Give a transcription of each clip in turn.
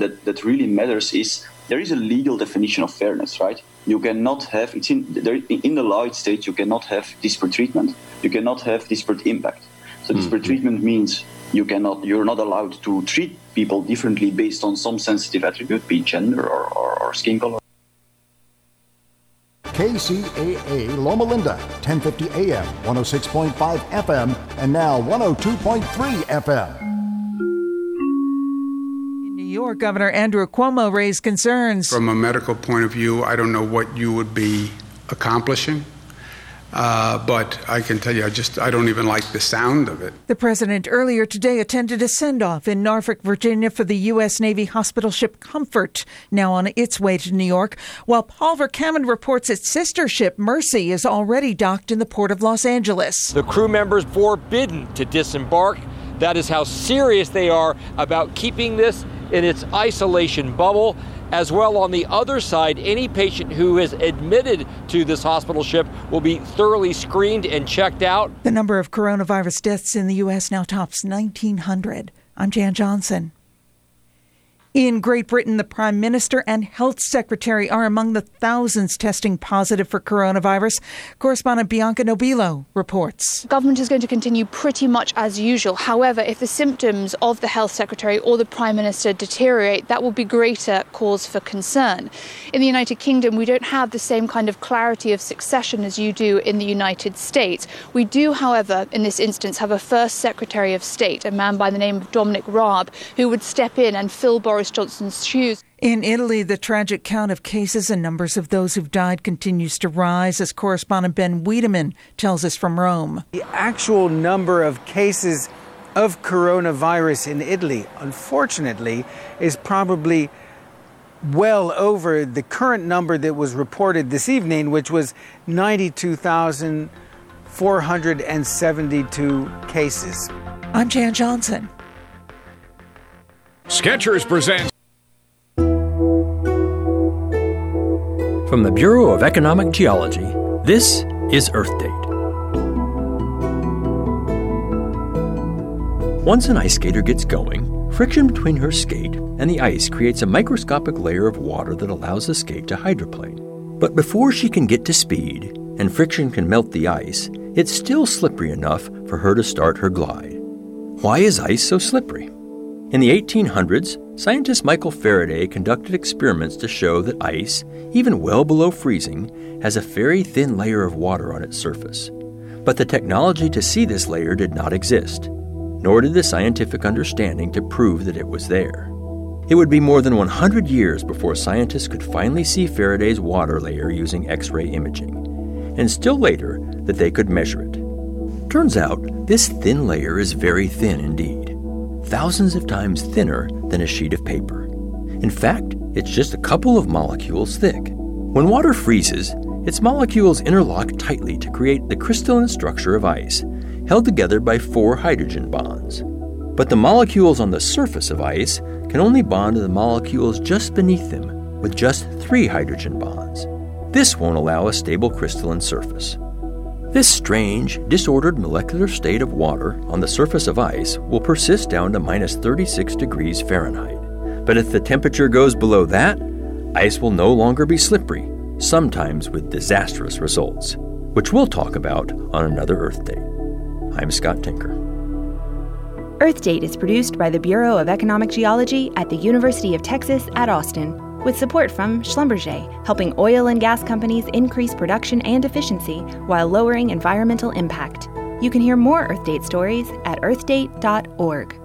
that, that really matters is there is a legal definition of fairness, right? You cannot have it's in there in the law it states you cannot have disparate treatment, you cannot have disparate impact. So mm-hmm. disparate treatment means you cannot you're not allowed to treat people differently based on some sensitive attribute, be it gender or, or, or skin color. KCAA Loma Linda, 1050 AM, 106.5 FM, and now 102.3 FM. In New York, Governor Andrew Cuomo raised concerns. From a medical point of view, I don't know what you would be accomplishing, uh, but I can tell you, I just I don't even like the sound of it. The president earlier today attended a send off in Norfolk, Virginia for the U.S. Navy hospital ship Comfort, now on its way to New York, while Paul Verkaman reports its sister ship Mercy is already docked in the port of Los Angeles. The crew members forbidden to disembark. That is how serious they are about keeping this in its isolation bubble. As well, on the other side, any patient who is admitted to this hospital ship will be thoroughly screened and checked out. The number of coronavirus deaths in the U.S. now tops 1,900. I'm Jan Johnson. In Great Britain, the Prime Minister and Health Secretary are among the thousands testing positive for coronavirus. Correspondent Bianca Nobilo reports. Government is going to continue pretty much as usual. However, if the symptoms of the Health Secretary or the Prime Minister deteriorate, that will be greater cause for concern. In the United Kingdom, we don't have the same kind of clarity of succession as you do in the United States. We do, however, in this instance, have a first Secretary of State, a man by the name of Dominic Raab, who would step in and fill Boris Johnson's shoes. In Italy, the tragic count of cases and numbers of those who've died continues to rise, as correspondent Ben Wedeman tells us from Rome. The actual number of cases of coronavirus in Italy, unfortunately, is probably well over the current number that was reported this evening, which was 92,472 cases. I'm Jan Johnson. Skechers presents. From the Bureau of Economic Geology, this is Earth Date. Once an ice skater gets going, friction between her skate and the ice creates a microscopic layer of water that allows the skate to hydroplane. But before she can get to speed and friction can melt the ice, it's still slippery enough for her to start her glide. Why is ice so slippery? In the 1800s, scientist Michael Faraday conducted experiments to show that ice, even well below freezing, has a very thin layer of water on its surface. But the technology to see this layer did not exist, nor did the scientific understanding to prove that it was there. It would be more than 100 years before scientists could finally see Faraday's water layer using X ray imaging, and still later that they could measure it. Turns out, this thin layer is very thin indeed thousands of times thinner than a sheet of paper. In fact, it's just a couple of molecules thick. When water freezes, its molecules interlock tightly to create the crystalline structure of ice, held together by four hydrogen bonds. But the molecules on the surface of ice can only bond to the molecules just beneath them with just three hydrogen bonds. This won't allow a stable crystalline surface. This strange, disordered molecular state of water on the surface of ice will persist down to minus 36 degrees Fahrenheit. But if the temperature goes below that, ice will no longer be slippery, sometimes with disastrous results, which we'll talk about on another Earth Date. I'm Scott Tinker. Earth Date is produced by the Bureau of Economic Geology at the University of Texas at Austin, with support from Schlumberger, helping oil and gas companies increase production and efficiency while lowering environmental impact. You can hear more Earth Date stories at earthdate.org.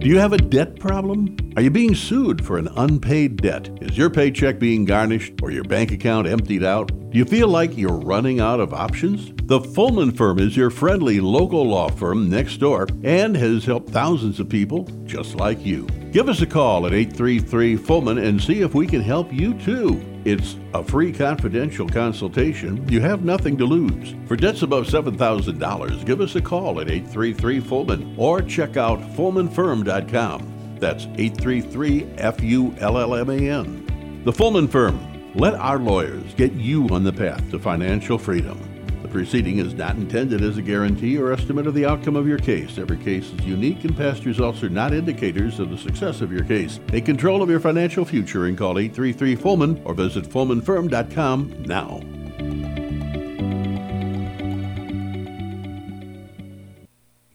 Do you have a debt problem? Are you being sued for an unpaid debt? Is your paycheck being garnished or your bank account emptied out? Do you feel like you're running out of options? The Fullman Firm is your friendly local law firm next door and has helped thousands of people just like you. Give us a call at 833 Fullman and see if we can help you too. It's a free confidential consultation. You have nothing to lose. For debts above $7,000, give us a call at 833 Fullman or check out FullmanFirm.com. That's 833 F U L L M A N. The Fullman Firm. Let our lawyers get you on the path to financial freedom. Proceeding is not intended as a guarantee or estimate of the outcome of your case. Every case is unique, and past results are not indicators of the success of your case. Take control of your financial future and call 833 Fullman or visit FullmanFirm.com now.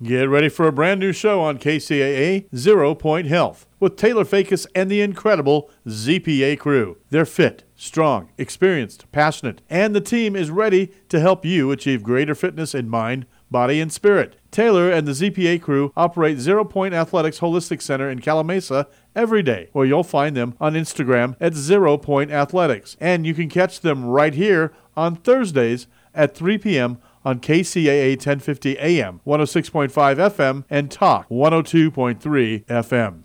Get ready for a brand new show on KCAA Zero Point Health with Taylor Fakis and the incredible ZPA crew. They're fit, strong, experienced, passionate, and the team is ready to help you achieve greater fitness in mind, body, and spirit. Taylor and the ZPA crew operate Zero Point Athletics Holistic Center in Calimesa every day, where you'll find them on Instagram at Zero Point Athletics. And you can catch them right here on Thursdays at 3 p.m on KCAA 1050 AM, 106.5 FM, and Talk 102.3 FM.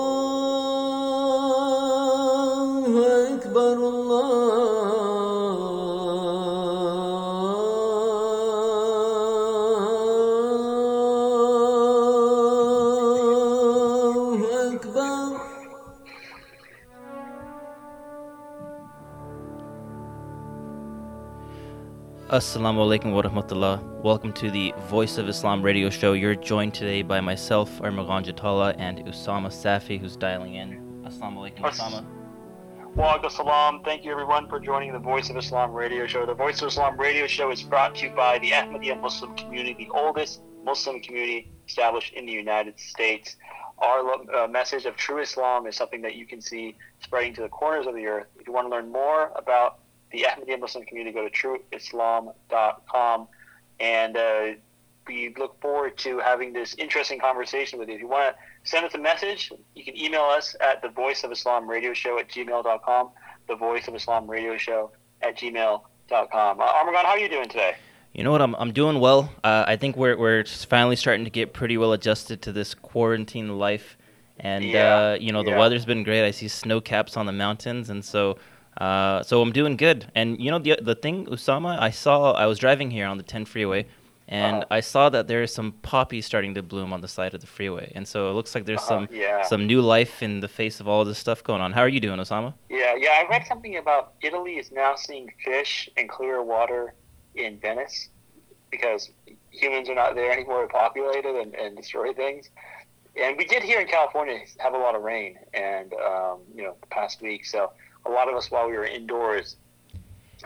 Assalamu alaikum wa rahmatullah. Welcome to the Voice of Islam radio show. You're joined today by myself, Armagan Jatala, and Usama Safi, who's dialing in. Assalamu alaikum, Usama. Walaikum salam. Thank you everyone for joining the Voice of Islam radio show. The Voice of Islam radio show is brought to you by the Ahmadiyya Muslim community, the oldest Muslim community established in the United States. Our uh, message of true Islam is something that you can see spreading to the corners of the earth. If you want to learn more about the Ahmadiyya Muslim community, go to trueislam.com. And uh, we look forward to having this interesting conversation with you. If you want to send us a message, you can email us at the Voice of Islam Radio Show at gmail.com, the Voice of Islam Radio Show at gmail.com. Uh, Armagan, how are you doing today? You know what? I'm, I'm doing well. Uh, I think we're, we're finally starting to get pretty well adjusted to this quarantine life. And, Yeah, uh, you know, the yeah. weather's been great. I see snow caps on the mountains. And so. Uh, so I'm doing good, and you know the the thing, Usama, I saw I was driving here on the 10 freeway, and Uh-huh. I saw that there is some poppies starting to bloom on the side of the freeway, and so it looks like there's Uh-huh, some yeah. some new life in the face of all this stuff going on. How are you doing, Osama? Yeah, yeah. I read something about Italy is now seeing fish and clear water in Venice because humans are not there anymore, to populated and, and destroy things. And we did here in California have a lot of rain, and um, you know, the past week. So a lot of us, while we were indoors,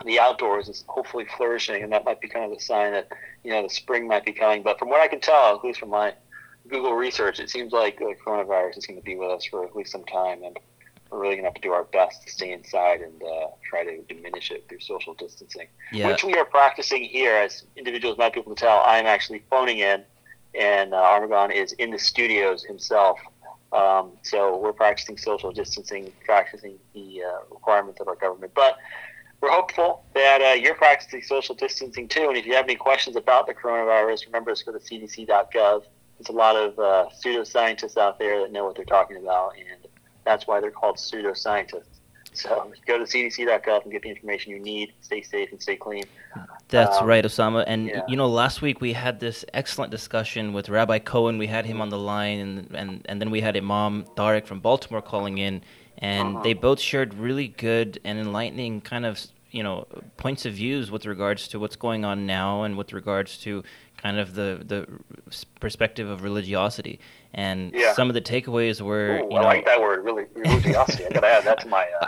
the outdoors is hopefully flourishing, and that might be kind of a sign that you know the spring might be coming. But from what I can tell, at least from my Google research, it seems like the coronavirus is going to be with us for at least some time, and we're really going to have to do our best to stay inside and uh, try to diminish it through social distancing, Yeah. which we are practicing here as individuals might be able to tell. I'm actually phoning in, and uh, Armagan is in the studios himself. Um, so we're practicing social distancing, practicing the uh, requirements of our government. But we're hopeful that uh, you're practicing social distancing too. And if you have any questions about the coronavirus, remember to go to cdc.gov there's a lot of uh, pseudoscientists out there that know what they're talking about, and that's why they're called pseudoscientists. So go to cdc.gov and get the information you need. Stay safe and stay clean. That's Um, right, Osama. And yeah. you know, last week we had this excellent discussion with Rabbi Cohen. We had him on the line, and and, and then we had Imam Tariq from Baltimore calling in, and Uh-huh. they both shared really good and enlightening kind of you know points of views with regards to what's going on now, and with regards to kind of the the perspective of religiosity. And Yeah. some of the takeaways were, Ooh, you I know, like that word, really. Religiosity. I gotta add that to my uh,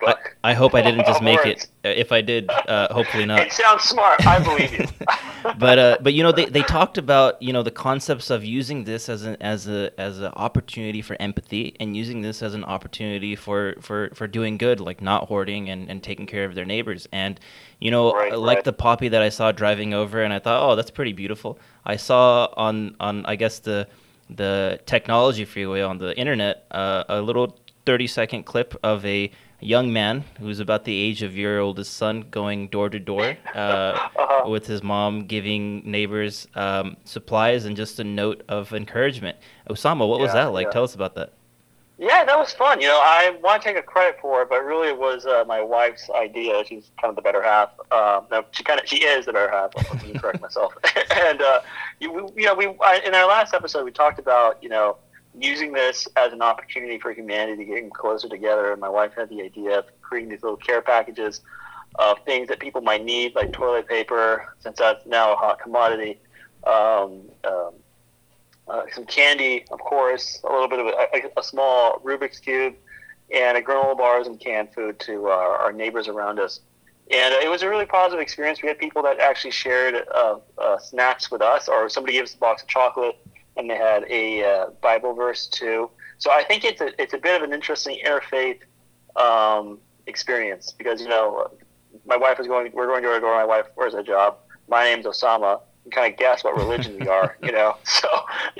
book. I hope I didn't just make it. Uh, If I did, uh, hopefully not. It sounds smart. I believe you. but uh, but you know they, they talked about you know the concepts of using this as an as a as an opportunity for empathy and using this as an opportunity for for for doing good like not hoarding and, and taking care of their neighbors and you know Right, like right. the poppy that I saw driving over and I thought oh that's pretty beautiful I saw on on I guess the the technology freeway on the internet uh, a little 30 second clip of a young man who's about the age of your oldest son going door to door uh, with his mom giving neighbors um, supplies and just a note of encouragement. Osama, what was that like? yeah. Tell us about that. Yeah, that was fun. You know, I want to take a credit for it, but really it was uh, my wife's idea. She's kind of the better half. Um, no, she kind of she is the better half. Let me correct myself. and uh, you, you know, we I, in our last episode we talked about you know using this as an opportunity for humanity to get closer together. And my wife had the idea of creating these little care packages of things that people might need, like toilet paper, since that's now a hot commodity. Um, um, uh, some candy, of course, a little bit of a, a, small Rubik's cube, and a granola bars and canned food to our, neighbors around us. And it was a really positive experience. We had people that actually shared uh, uh, snacks with us, or somebody gave us a box of chocolate, and they had a uh, Bible verse too. So I think it's a it's a bit of an interesting interfaith um, experience because you know my wife is going. We're going door to door. My wife where's a job. My name's Osama. You kind of guess what religion we are, you know. So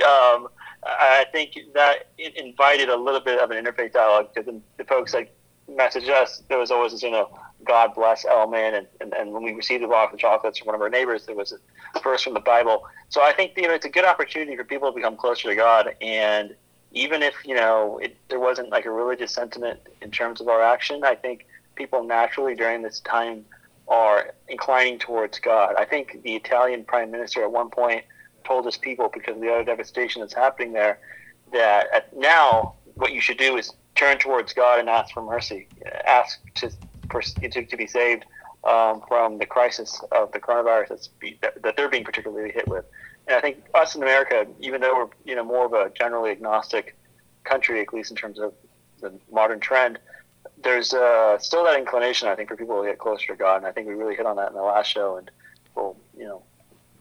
um, I think that it invited a little bit of an interfaith dialogue because the, the folks that message us, there was always this, you know, God bless Elman. and, and, and when we received the box of chocolates from one of our neighbors, there was a verse from the Bible. So I think you know it's a good opportunity for people to become closer to God, and even if you know it, there wasn't like a religious sentiment in terms of our action, I think people naturally during this time are inclining towards God. I think the Italian prime minister at one point told his people because of the utter devastation that's happening there that at now what you should do is turn towards God and ask for mercy, ask to to, to be saved um, from the crisis of the coronavirus that's be, that, that they're being particularly hit with. And I think us in America, even though we're you know more of a generally agnostic country, at least in terms of the modern trend, there's uh, still that inclination I think for people to get closer to God, and I think we really hit on that in the last show, and we'll you know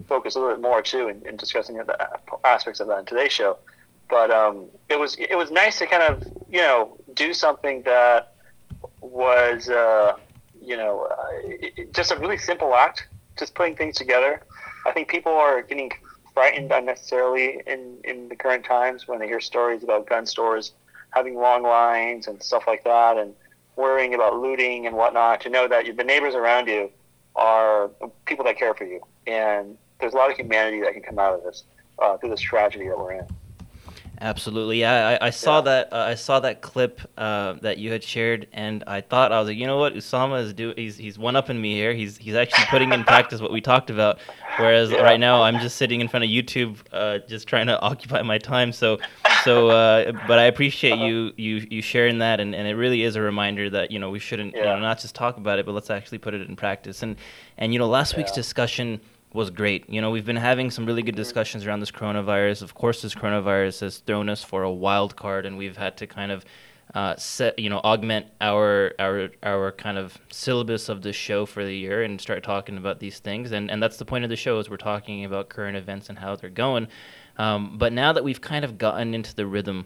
focus a little bit more too in, in discussing the aspects of that in today's show. But um, it was it was nice to kind of you know do something that was uh, you know uh, just a really simple act, just putting things together. I think people are getting frightened unnecessarily in in the current times when they hear stories about gun stores having long lines and stuff like that, and worrying about looting and whatnot. To know that the neighbors around you are people that care for you, and there's a lot of humanity that can come out of this uh, through this tragedy that we're in. Absolutely, yeah. I, I saw that. Uh, I saw that clip uh, that you had shared, and I thought I was like, you know what, Usama is do. He's he's one upping me here. He's he's actually putting in practice what we talked about. Whereas Yeah. right now I'm just sitting in front of YouTube, uh, just trying to occupy my time. So so, uh, but I appreciate you you you sharing that, and, and it really is a reminder that you know we shouldn't you know not just talk about it, but let's actually put it in practice. And and you know last week's discussion was great. You know, we've been having some really good discussions around this coronavirus. Of course, this coronavirus has thrown us for a wild card, and we've had to kind of uh, set, you know, augment our our our kind of syllabus of the show for the year and start talking about these things. And and that's the point of the show is we're talking about current events and how they're going. Um, but now that we've kind of gotten into the rhythm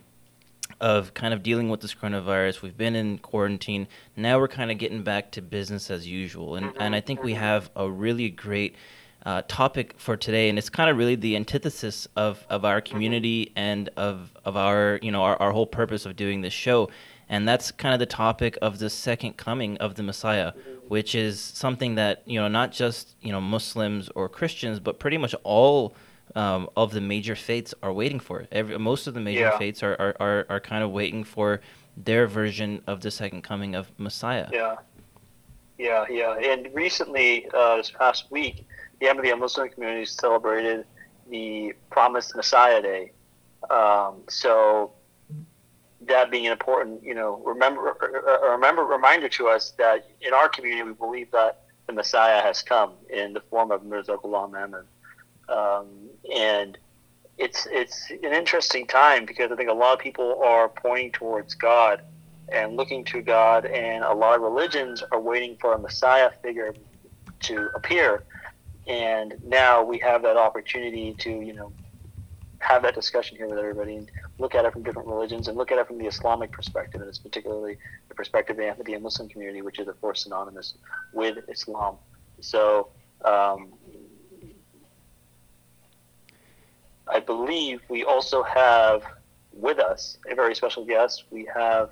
of kind of dealing with this coronavirus. We've been in quarantine. Now we're kind of getting back to business as usual. And, and I think we have a really great uh, topic for today. And it's kind of really the antithesis of, of our community and of, of our, you know, our, our whole purpose of doing this show. And that's kind of the topic of the second coming of the Messiah, which is something that, you know, not just, you know, Muslims or Christians, but pretty much all um, of the major faiths are waiting for. Every, most of the major Yeah. faiths are, are, are, are kind of waiting for their version of the second coming of Messiah. Yeah, yeah, yeah. And recently, uh, this past week, the Ahmadiyya Muslim community celebrated the Promised Messiah Day. Um, so that being an important, you know, remember, a remember reminder to us that in our community we believe that the Messiah has come in the form of Mirza Ghulam Ahmad, um, and it's it's an interesting time because I think a lot of people are pointing towards God and looking to God, and a lot of religions are waiting for a Messiah figure to appear. And now we have that opportunity to, you know, have that discussion here with everybody and look at it from different religions and look at it from the Islamic perspective, and it's particularly the perspective of the Muslim community, which is of course synonymous with Islam. So um, I believe we also have with us a very special guest. We have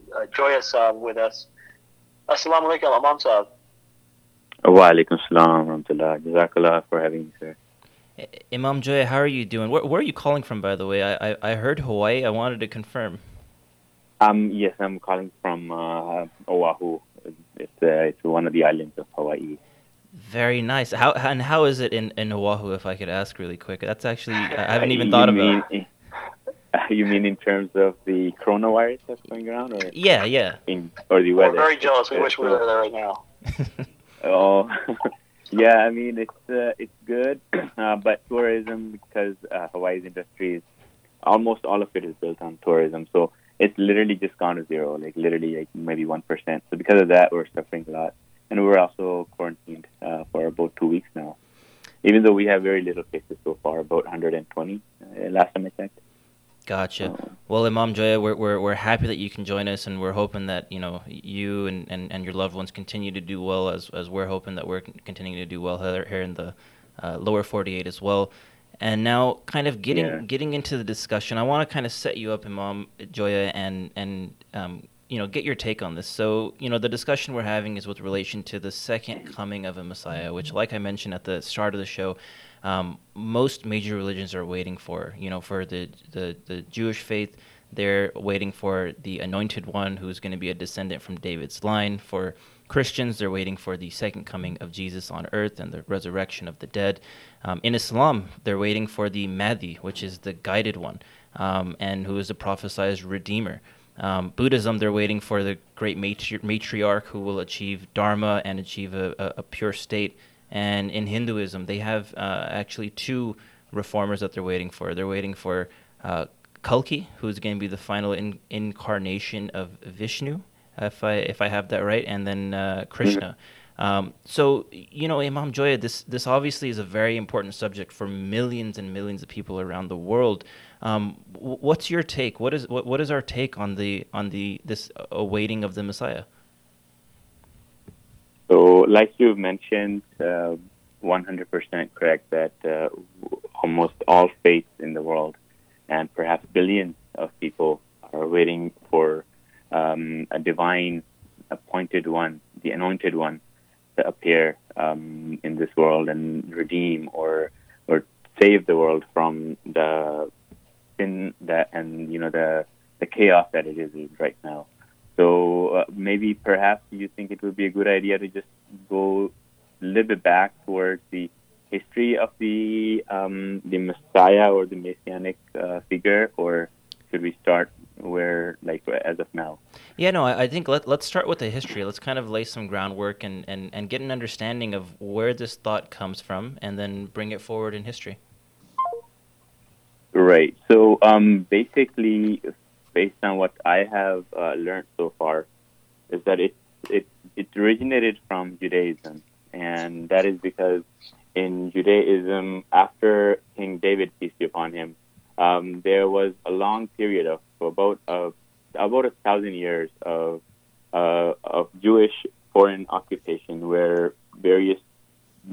uh, Joya Saab with us. Assalamu alaikum, Imam Saab. Wa alaikum salam wa rahmatullah. Jazakallah for having me, sir. Imam Joya, how are you doing? Where, where are you calling from, by the way? I, I, I heard Hawaii. I wanted to confirm. Um, yes, I'm calling from uh, Oahu. It's, uh, it's one of the islands of Hawaii. Very nice. How and how is it in, in Oahu, if I could ask really quick? That's actually I haven't even thought mean, about. it. You mean in terms of the coronavirus that's going around, or Yeah, yeah. in, or the weather? We're very jealous. We wish we were there right now. Oh, yeah. I mean, it's uh, it's good, uh, but tourism because uh, Hawaii's industry is almost all of it is built on tourism, so it's literally just gone to zero, like literally like maybe one percent. So because of that, we're suffering a lot, and we're also quarantined uh, for about two weeks now. Even though we have very little cases so far, about 120 uh, last time I checked. Gotcha. Well, Imam Joya, we're, we're, we're happy that you can join us, and we're hoping that you know you and, and, and your loved ones continue to do well, as as we're hoping that we're continuing to do well here, here in the uh, lower 48 as well. And now, kind of getting Yeah. getting into the discussion, I want to kind of set you up, Imam Joya, and and um, you know get your take on this. So, you know, the discussion we're having is with relation to the second coming of a Messiah, which, like I mentioned at the start of the show, um, most major religions are waiting for. You know, for the, the, the Jewish faith, they're waiting for the anointed one who's going to be a descendant from David's line. For Christians, they're waiting for the second coming of Jesus on earth and the resurrection of the dead. Um, in Islam, they're waiting for the Mahdi, which is the guided one, um, and who is the prophesied redeemer. Um, Buddhism, they're waiting for the great matri- matriarch who will achieve dharma and achieve a, a, a pure state. And in Hinduism, they have uh, actually two reformers that they're waiting for. They're waiting for uh, Kalki, who's going to be the final in- incarnation of Vishnu, if I if I have that right, and then uh, Krishna. Um, so you know, Imam Joya, this this obviously is a very important subject for millions and millions of people around the world. Um, what's your take? What is what, what is our take on the on the this awaiting of the Messiah? So, like you mentioned, uh, 100% correct that uh, almost all faiths in the world and perhaps billions of people are waiting for um, a divine appointed one, the anointed one, to appear um, in this world and redeem or or save the world from the sin that and you know the the chaos that it is right now. So uh, maybe perhaps you think it would be a good idea to just go a little bit back towards the history of the um, the Messiah or the messianic uh, figure, or should we start where like as of now? Yeah, no, I, I think let, let's start with the history. Let's kind of lay some groundwork and, and, and get an understanding of where this thought comes from and then bring it forward in history. Right. So um, basically, based on what I have uh, learned so far, is that it it it originated from Judaism, and that is because in Judaism, after King David, peace be upon him, um, there was a long period of about uh, about a thousand years of uh, of Jewish foreign occupation, where various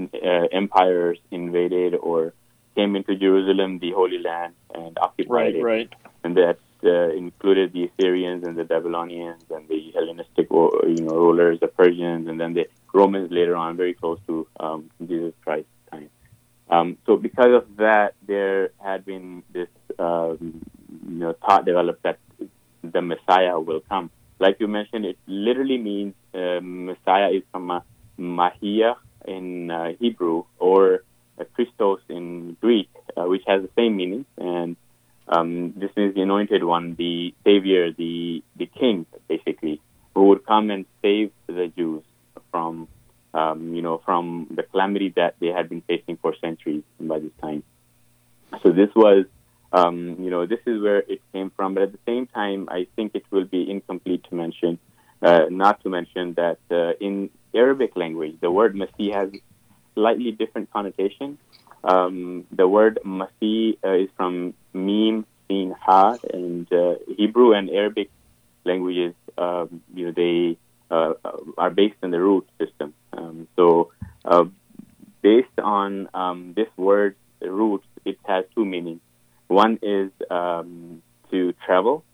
uh, empires invaded or came into Jerusalem, the Holy Land, and occupied Right, it. right. And that uh, included the Assyrians and the Babylonians and the Hellenistic, you know, rulers, the Persians, and then the Romans later on, very close to um, Jesus Christ's time. Um, so because of that, there had been this, um, you know, thought developed that the Messiah will come. Like you mentioned, it literally means uh, Messiah is from uh, Mashiach in uh, Hebrew or Christos in Greek, uh, which has the same meaning. And um, this is the anointed one, the savior, the the king, basically, who would come and save the Jews from, um, you know, from the calamity that they had been facing for centuries by this time. So this was, um, you know, this is where it came from. But at the same time, I think it will be incomplete to mention, uh, not to mention that uh, in Arabic language, the word Masih has slightly different connotation. Um, the word Masih uh, is from Mim, Sin, Ha, and uh, Hebrew and Arabic languages, um, you know, they uh, are based on the root system. Um, so, uh, based on um, this word the root, it has two meanings. One is um, to travel,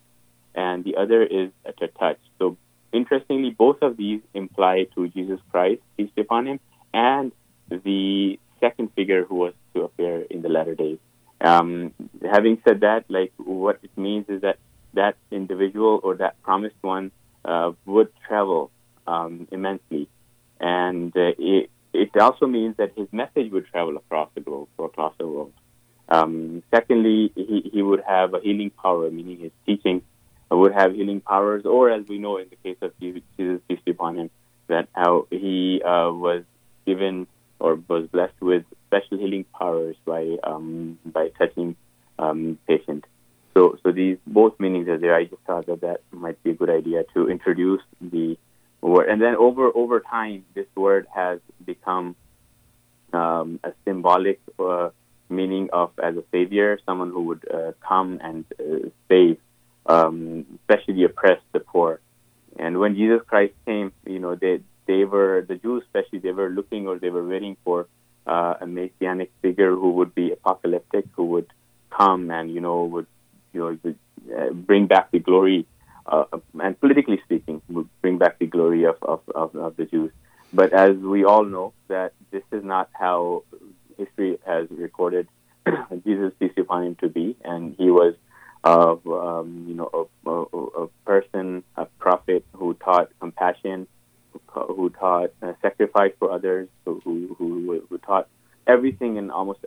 and the other is to touch. So, interestingly, both of these imply to Jesus Christ, peace be upon him, and the second figure who was to appear in the latter days. Um, having said that, like what it means is that that individual or that promised one uh, would travel um, immensely, and uh, it, it also means that his message would travel across the globe or across the world. Um, secondly, he, he would have a healing power, meaning his teaching would have healing powers, or as we know in the case of Jesus, peace be upon him, that how he uh, was given or was blessed with special healing powers by um, by touching um, patient. So, so these both meanings are there. I just thought that that might be a good idea to introduce the word, and then over over time, this word has become um, a symbolic uh, meaning of as a savior, someone who would uh, come and uh, save, um, especially the oppressed, the poor. And when Jesus Christ came, you know, they they were the Jews, especially they were looking or they were waiting for uh, a messianic figure who would be apocalyptic, who would come and you know would you know would, uh, bring back the glory, uh, and politically speaking, would bring back the glory of, of, of, of the Jews. But as we all know, that this is not how history has recorded Jesus, peace upon him, to be, and he was of um, you know a, a, a person, a prophet who taught compassion, who, who taught uh, sacrifice for others, who, who who who taught everything and almost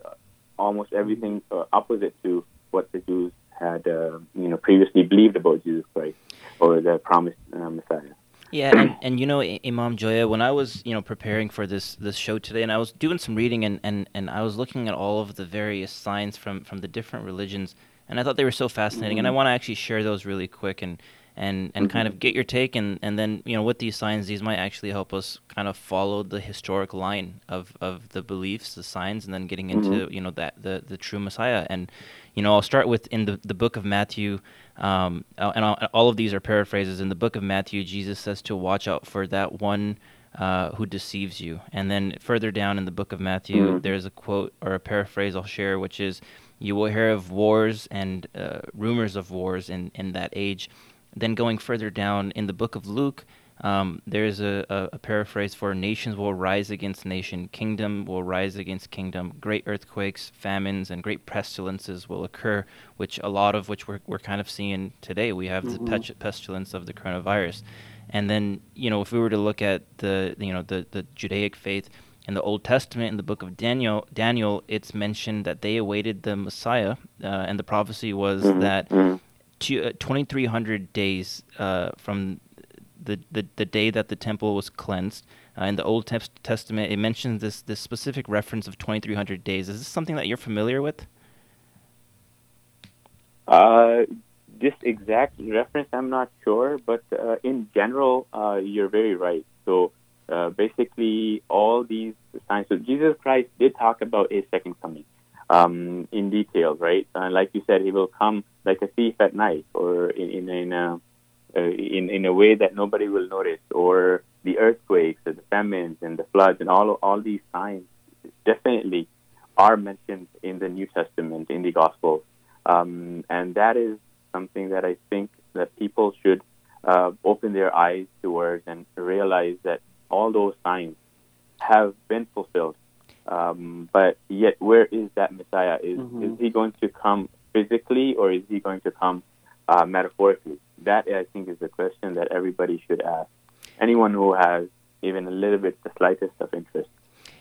almost everything uh, opposite to what the Jews had uh, you know previously believed about Jesus Christ or the promised uh, Messiah. Yeah, and, and you know, Imam Joya, when I was you know preparing for this this show today, and I was doing some reading, and, and, and I was looking at all of the various signs from from the different religions, and I thought they were so fascinating, and I Mhm. want to actually share those really quick and and and kind of get your take, and and then you know with these signs, these might actually help us kind of follow the historic line of of the beliefs, the signs, and then getting into Mhm. you know that the the true Messiah, and you know I'll start with in the the book of Matthew. Um, uh, and all, all of these are paraphrases. In the book of Matthew, Jesus says to watch out for that one uh, who deceives you. And then further down in the book of Matthew, Mhm. there's a quote or a paraphrase I'll share, which is, You will hear of wars and uh, rumors of wars in, in that age. Then going further down in the book of Luke, um, there's a, a, a paraphrase for nations will rise against nation, kingdom will rise against kingdom, great earthquakes, famines, and great pestilences will occur, which a lot of which we're, we're kind of seeing today. We have the Mhm. pet- pestilence of the coronavirus. And then, you know, if we were to look at the, you know, the, the Judaic faith, in the Old Testament, in the book of Daniel, Daniel, it's mentioned that they awaited the Messiah, uh, and the prophecy was Mhm, that mhm. uh, 2,300 days uh, from the, the the day that the temple was cleansed. Uh, in the Old Tes- Testament, it mentions this this specific reference of 2,300 days. Is this something that you're familiar with? Uh, this exact reference, I'm not sure, but uh, in general, uh, you're very right. So uh, basically, all these signs. So Jesus Christ did talk about his second coming um, in detail, right? Uh, like you said, he will come like a thief at night, or in in in a, uh, in, in a way that nobody will notice, or the earthquakes, or the famines, and the floods, and all all these signs definitely are mentioned in the New Testament, in the Gospels. Um, and that is something that I think that people should uh, open their eyes towards and realize that all those signs have been fulfilled. Um, but yet, where is that Messiah? Is, Mhm. is he going to come physically or is he going to come uh, metaphorically? That, I think, is the question that everybody should ask. Anyone who has even a little bit, the slightest of interest.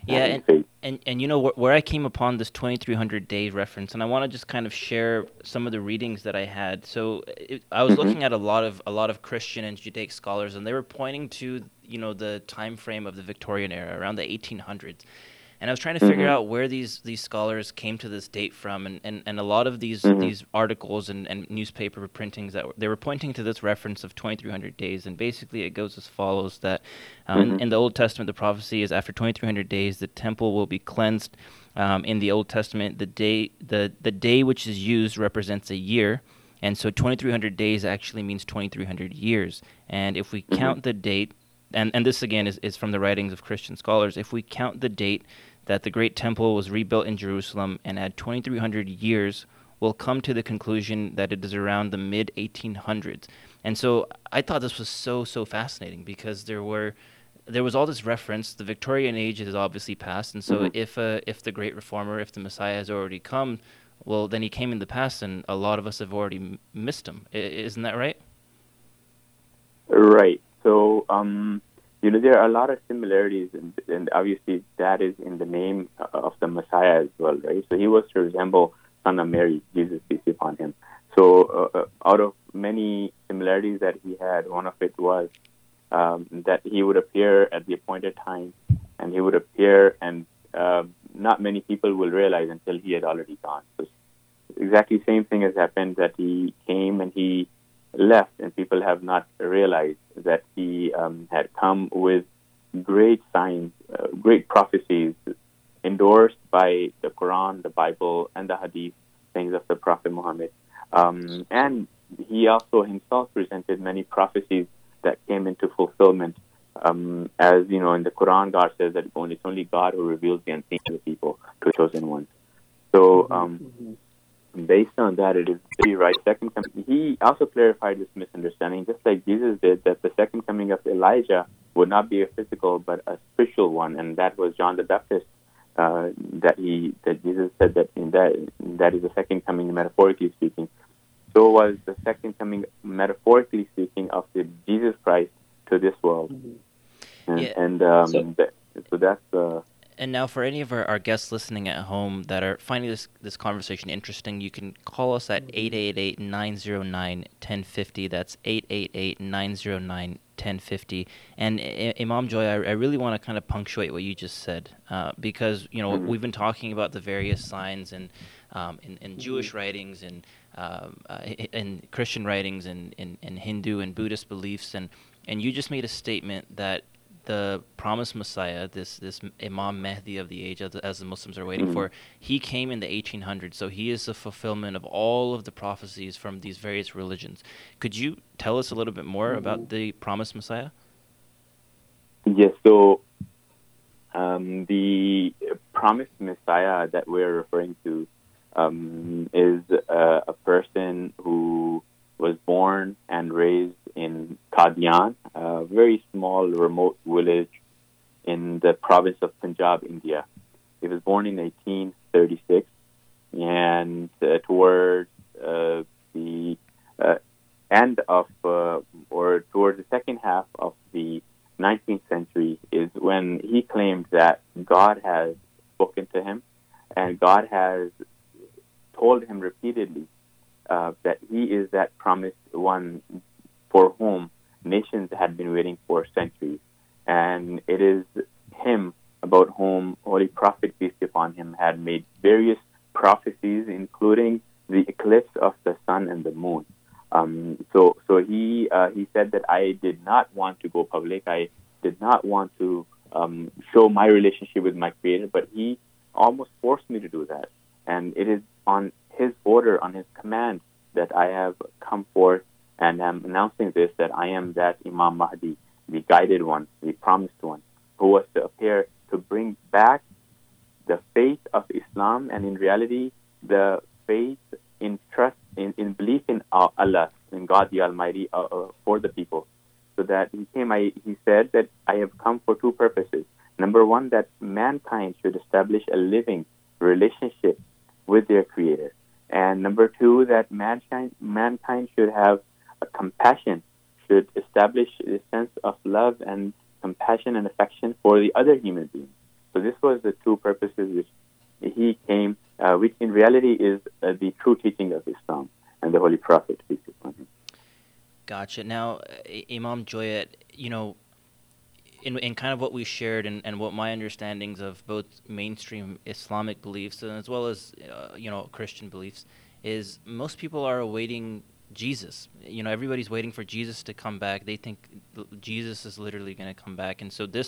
Yeah, in and, faith. and and you know where, where I came upon this 2300 day reference, and I want to just kind of share some of the readings that I had. So it, I was Mhm. looking at a lot of a lot of Christian and Judaic scholars, and they were pointing to you know the time frame of the Victorian era, around the 1800s. And I was trying to figure Mhm. out where these, these scholars came to this date from, and, and, and a lot of these Mhm. these articles and, and newspaper printings that were, they were pointing to this reference of 2,300 days, and basically it goes as follows: that um, in, Mhm. in the Old Testament, the prophecy is after 2,300 days, the temple will be cleansed. Um, in the Old Testament, the day the the day which is used represents a year, and so 2,300 days actually means 2,300 years. And if we Mhm. count the date, and, and this again is, is from the writings of Christian scholars, if we count the date that the great temple was rebuilt in Jerusalem and add 2,300 years, we'll come to the conclusion that it is around the mid 1800s. And so I thought this was so, so fascinating because there were. There was all this reference. The Victorian age has obviously passed, and so Mhm. if uh, if the Great Reformer, if the Messiah has already come, well, then he came in the past, and a lot of us have already m- missed him. I- isn't that right? Right. So, um, you know, there are a lot of similarities, and, and obviously that is in the name of the Messiah as well, right? So he was to resemble Son of Mary, Jesus peace upon him. So, uh, uh, out of many similarities that he had, one of it was um, that he would appear at the appointed time, and he would appear, and uh, not many people will realize until he had already gone. So, exactly same thing has happened that he came and he left, and people have not realized that he um, had come with great signs, uh, great prophecies endorsed by the Quran, the Bible, and the Hadith, things of the Prophet Muhammad. Um, and he also himself presented many prophecies that came into fulfillment. Um, as you know, in the Quran, God says that only, it's only God who reveals the unseen to the people, to the chosen ones. So, um, based on that, it is very right. Second coming, he also clarified this misunderstanding, just like Jesus did, that the second coming of Elijah would not be a physical but a spiritual one, and that was John the Baptist. Uh, that he that Jesus said that in that that is the second coming, metaphorically speaking. So was the second coming, metaphorically speaking, of the Jesus Christ to this world, and, Yeah. and um, So- that, so that's uh, And now, for any of our, our guests listening at home that are finding this, this conversation interesting, you can call us at 888 909 1050. That's 888 909 1050. And I- Imam Joy, I, I really want to kind of punctuate what you just said uh, because, you know, Mhm. we've been talking about the various signs and um, in, in Jewish writings and um, uh, in Christian writings and in, in Hindu and Buddhist beliefs. And, and you just made a statement that the promised Messiah, this this Imam Mahdi of the age, as the, as the Muslims are waiting Mhm. for, he came in the 1800s. So he is the fulfillment of all of the prophecies from these various religions. Could you tell us a little bit more about the promised Messiah? Yes, so um, the promised Messiah that we're referring to um, is uh, a person who was born and raised in Qadian, a very small, remote village in the province of Punjab, India. He was born in 1836, and uh, towards uh, the uh, end of, uh, or towards the second half of the 19th century is when he claimed that God has spoken to him, and God has told him repeatedly uh, that he is that promised one for whom nations had been waiting for centuries. And it is him about whom Holy Prophet, peace be upon him, had made various prophecies, including the eclipse of the sun and the moon. Um, so, so he uh, he said that I did not want to go public. I did not want to um, show my relationship with my Creator, but he almost forced me to do that. And it is on his order, on his command, that I have come forth and I'm announcing this that I am that Imam Mahdi, the guided one, the promised one, who was to appear to bring back the faith of Islam and in reality the faith in trust, in, in belief in Allah, in God the Almighty uh, uh, for the people. So that he came, I, he said that I have come for two purposes. Number one, that mankind should establish a living relationship with their Creator. And number two, that mankind, mankind should have compassion, should establish a sense of love and compassion and affection for the other human beings. So this was the two purposes which he came, uh, which in reality is uh, the true teaching of Islam and the Holy Prophet, peace be upon him. Gotcha. Now, Imam Joyet, you know, in, in kind of what we shared and, and what my understandings of both mainstream Islamic beliefs and as well as uh, you know Christian beliefs is most people are awaiting Jesus. You know, everybody's waiting for Jesus to come back. They think Jesus is literally going to come back, and so this.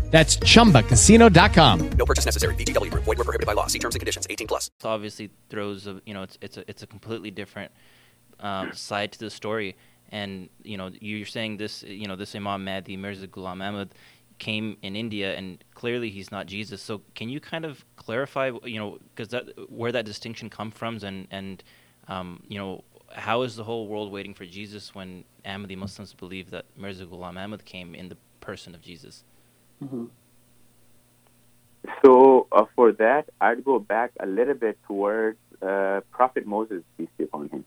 That's chumbacasino.com. No purchase necessary. VGW Group. Void were prohibited by law. See terms and conditions. 18 plus. obviously throws a, you know it's it's a it's a completely different um, side to the story. And you know you're saying this you know this Imam Mahdi Mirza Ghulam Ahmad came in India and clearly he's not Jesus. So can you kind of clarify you know because that where that distinction comes from and and um, you know how is the whole world waiting for Jesus when Ahmadi Muslims believe that Mirza Ghulam Ahmad came in the person of Jesus? Mm-hmm. So uh, for that, I'd go back a little bit towards uh, Prophet Moses, peace be upon him.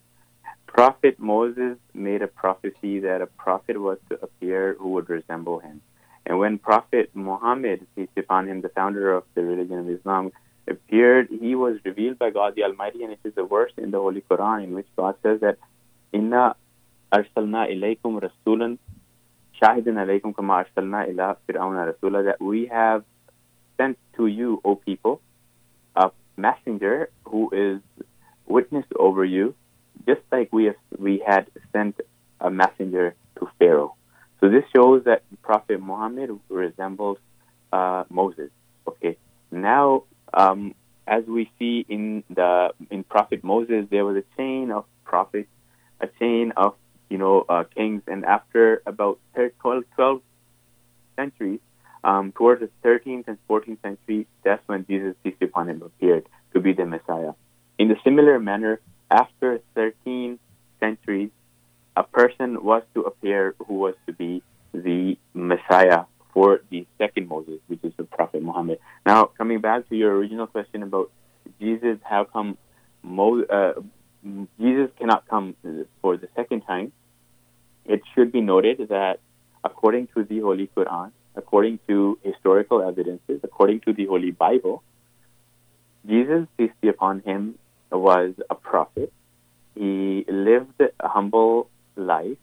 Prophet Moses made a prophecy that a prophet was to appear who would resemble him. And when Prophet Muhammad, peace be upon him, the founder of the religion of Islam, appeared, he was revealed by God the Almighty, and it is a verse in the Holy Quran in which God says that, Inna arsalna ilaykum rasulan alaykum kama arsalna ila fir'auna rasula, that we have sent to you, O people, a messenger who is witness over you, just like we have, we had sent a messenger to Pharaoh. So this shows that Prophet Muhammad resembles uh, Moses. Okay. Now, um, as we see in the in Prophet Moses, there was a chain of prophets, a chain of you know uh, kings, and after about 12, 12 centuries, um, towards the 13th and 14th century, that's when Jesus, peace upon him, appeared to be the Messiah. In a similar manner, after 13 centuries, a person was to appear who was to be the Messiah for the second Moses, which is the Prophet Muhammad. Now, coming back to your original question about Jesus, how come Mo- uh, Jesus cannot come for the second time. It should be noted that according to the Holy Quran, according to historical evidences, according to the Holy Bible, Jesus, peace be upon him, was a prophet. He lived a humble life,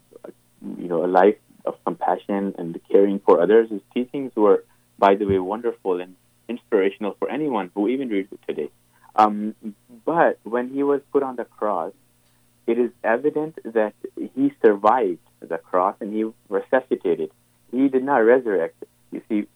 you know, a life of compassion and caring for others. His teachings were, by the way, wonderful and inspirational for anyone who even reads it today. Um, but when he was put on the cross, it is evident that he survived the cross and he resuscitated. He did not resurrect. You see,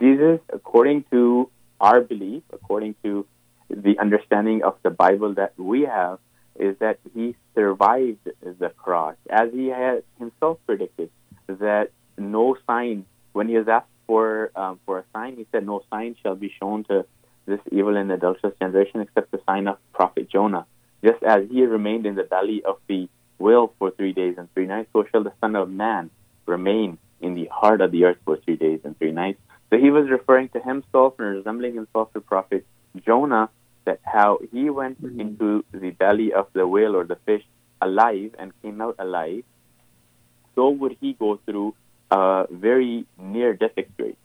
Jesus, according to our belief, according to the understanding of the Bible that we have, is that he survived the cross, as he had himself predicted, that no sign, when he was asked for, um, for a sign, he said, No sign shall be shown to this evil and adulterous generation except the sign of prophet Jonah. Just as he remained in the belly of the whale for three days and three nights, so shall the Son of Man remain in the heart of the earth for three days and three nights. So he was referring to himself and resembling himself to prophet Jonah, that how he went mm-hmm. into the belly of the whale or the fish alive and came out alive, so would he go through a very near death experience.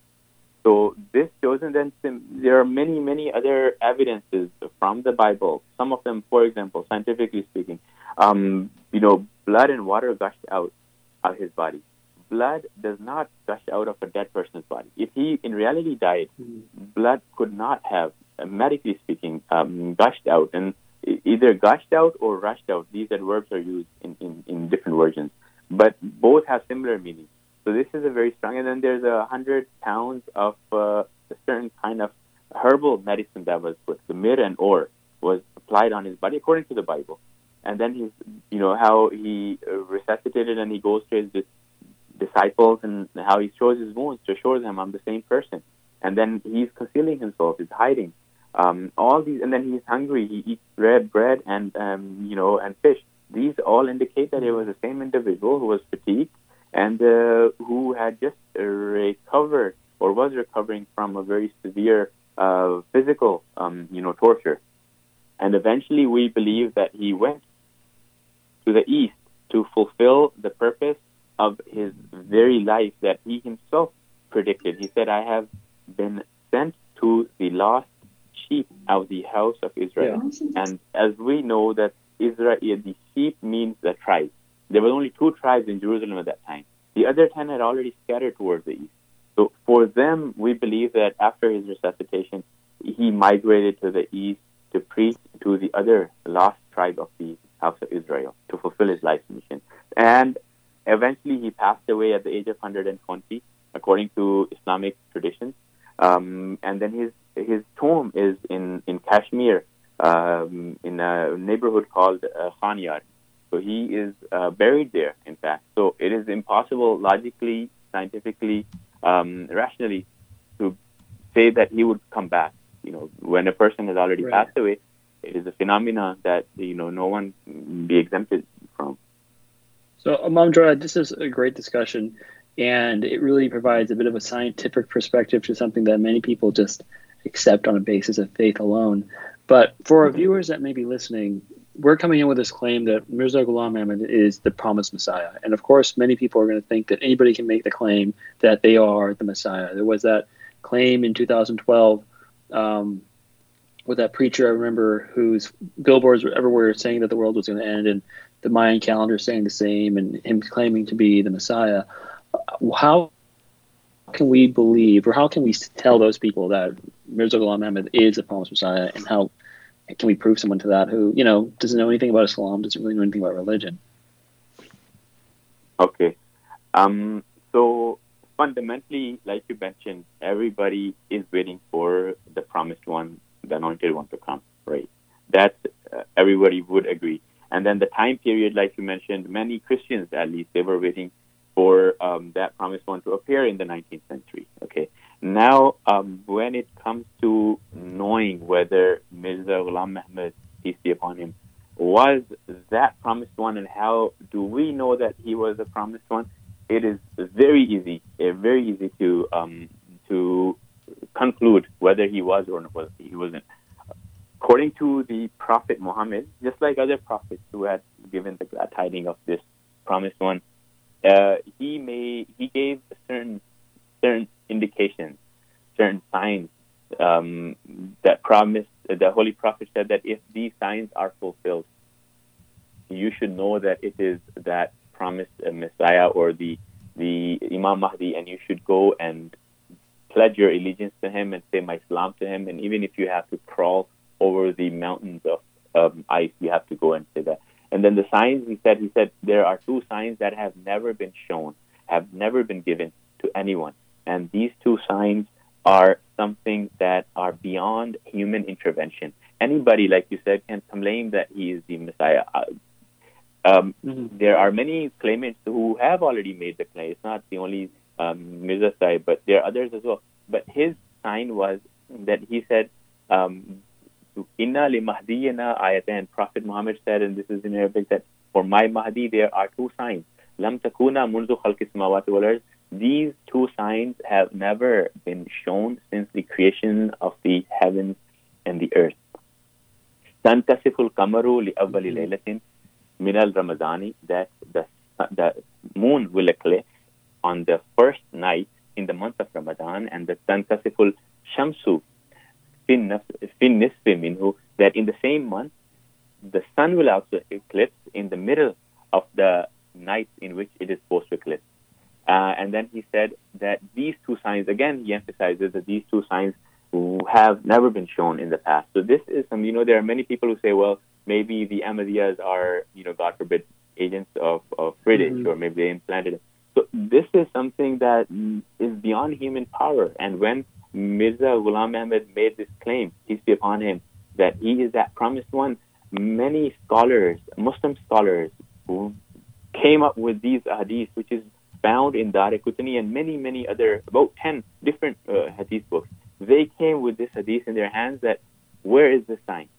So this shows, and then there are many, many other evidences from the Bible. Some of them, for example, scientifically speaking, um, you know, blood and water gushed out of his body. Blood does not gush out of a dead person's body. If he in reality died, mm-hmm. blood could not have, uh, medically speaking, um, gushed out. And either gushed out or rushed out. These adverbs are used in, in, in different versions, but both have similar meanings. So this is a very strong. And then there's a hundred pounds of uh, a certain kind of herbal medicine that was put, the myrrh and or, was applied on his body according to the Bible. And then he's, you know, how he resuscitated and he goes to his disciples and how he shows his wounds to assure them I'm the same person. And then he's concealing himself, he's hiding. Um, all these, and then he's hungry. He eats bread, bread, and um, you know, and fish. These all indicate that it was the same individual who was fatigued and uh, who had just recovered or was recovering from a very severe uh, physical, um, you know, torture. And eventually, we believe that he went to the east to fulfill the purpose of his very life that he himself predicted. He said, "I have been sent to the lost sheep of the house of Israel." Yeah. And as we know that Israel, the sheep means the tribe. There were only two tribes in Jerusalem at that time. The other ten had already scattered towards the east. So for them, we believe that after his resuscitation, he migrated to the east to preach to the other lost tribe of the house of Israel to fulfill his life mission. And eventually, he passed away at the age of 120, according to Islamic traditions. Um, and then his his tomb is in in Kashmir, um, in a neighborhood called uh, Khanyar. So he is uh, buried there, in fact. So it is impossible, logically, scientifically, um, rationally, to say that he would come back. You know, when a person has already right. passed away, it is a phenomenon that you know no one be exempted from. So, Imam Jawad, this is a great discussion, and it really provides a bit of a scientific perspective to something that many people just accept on a basis of faith alone. But for our viewers that may be listening, we're coming in with this claim that Mirza Ghulam Ahmad is the promised Messiah. And of course, many people are going to think that anybody can make the claim that they are the Messiah. There was that claim in 2012 um, with that preacher, I remember, whose billboards were everywhere saying that the world was going to end, and the Mayan calendar saying the same, and him claiming to be the Messiah. How can we believe, or how can we tell those people that Mirza Ghulam Ahmad is the promised Messiah, and how can we prove someone to that who you know doesn't know anything about Islam, doesn't really know anything about religion? Okay, um, so fundamentally, like you mentioned, everybody is waiting for the promised one, the anointed one to come, right? That uh, everybody would agree. And then the time period, like you mentioned, many Christians at least they were waiting for um, that promised one to appear in the 19th century. Okay, now, um, when it comes to knowing whether Mirza Ghulam Ahmad, peace be upon him, was that promised one, and how do we know that he was the promised one? It is very easy, uh, very easy to um, to conclude whether he was or was he wasn't. according to the Prophet Muhammad, just like other prophets who had given the glad tiding of this promised one, uh, he may he gave a certain certain indications, certain signs um, that promised. The Holy Prophet said that if these signs are fulfilled, you should know that it is that promised uh, Messiah or the the Imam Mahdi, and you should go and pledge your allegiance to him and say my salam to him. And even if you have to crawl over the mountains of um, ice, you have to go and say that. And then the signs, he said, he said there are two signs that have never been shown, have never been given to anyone, and these two signs are something that are beyond human intervention. Anybody, like you said, can claim that he is the Messiah. Uh, um, Mm-hmm. There are many claimants who have already made the claim. It's not the only um, Mirza Sahib, but there are others as well. But his sign was that he said, um, Inna li ayatan. Prophet Muhammad said, and this is in Arabic, that for my Mahdi there are two signs. Lam takuna munzu khalqi samawati wal. These two signs have never been shown since the creation of the heavens and the earth. Li awwali mm-hmm. laylatin min al ramadani that the the moon will eclipse on the first night in the month of Ramadan and the tankasiful shamsu fin nisfi minhu that in the same month the sun will also eclipse in the middle of the night in which it is supposed to eclipse. Uh, and then he said that these two signs, again, he emphasizes that these two signs have never been shown in the past. So this is some, you know, there are many people who say, well, maybe the Ahmadiyyas are, you know, God forbid, agents of, of British, Mhm. or maybe they implanted it. So this is something that mm, beyond human power. And when Mirza Ghulam Ahmad made this claim, peace be upon him, that he is that promised one, many scholars, Muslim scholars, who came up with these hadiths, which is found in Dar Qutni and many, many other, about 10 different uh, hadith books. They came with this hadith in their hands that where is the sign?